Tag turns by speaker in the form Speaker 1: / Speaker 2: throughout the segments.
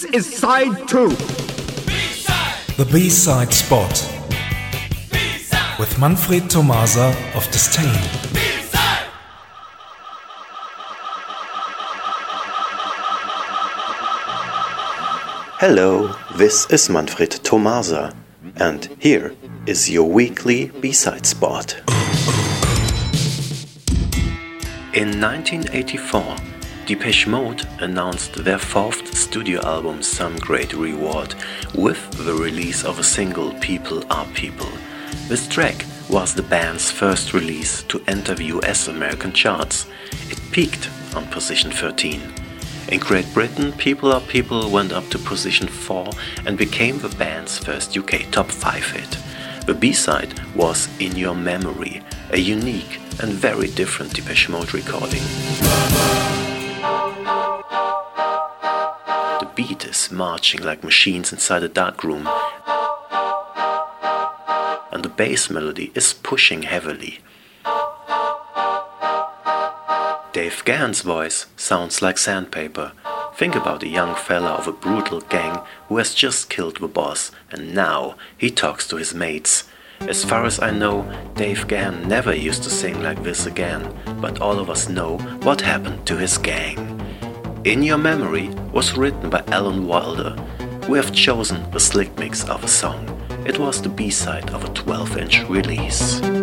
Speaker 1: This is side two.
Speaker 2: The B-side spot with Manfred Tomasa of Disdain.
Speaker 3: Hello, this is Manfred Tomasa, and here is your weekly B-side spot. In 1984, Depeche Mode announced their fourth studio album Some Great Reward with the release of a single People Are People. This track was the band's first release to enter the US American charts. It peaked on position 13. In Great Britain, People Are People went up to position 4 and became the band's first UK top 5 hit. The B-side was In Your Memory, a unique and very different Depeche Mode recording. Is marching like machines inside a dark room, and the bass melody is pushing heavily. Dave Gahan's voice sounds like sandpaper. Think about a young fella of a brutal gang who has just killed the boss and now he talks to his mates. As far as I know, Dave Gahan never used to sing like this again, but all of us know what happened to his gang. In Your Memory was written by Alan Wilder. We have chosen the Slik Mix of a song. It was the B-side of a 12-inch release.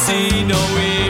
Speaker 4: see no way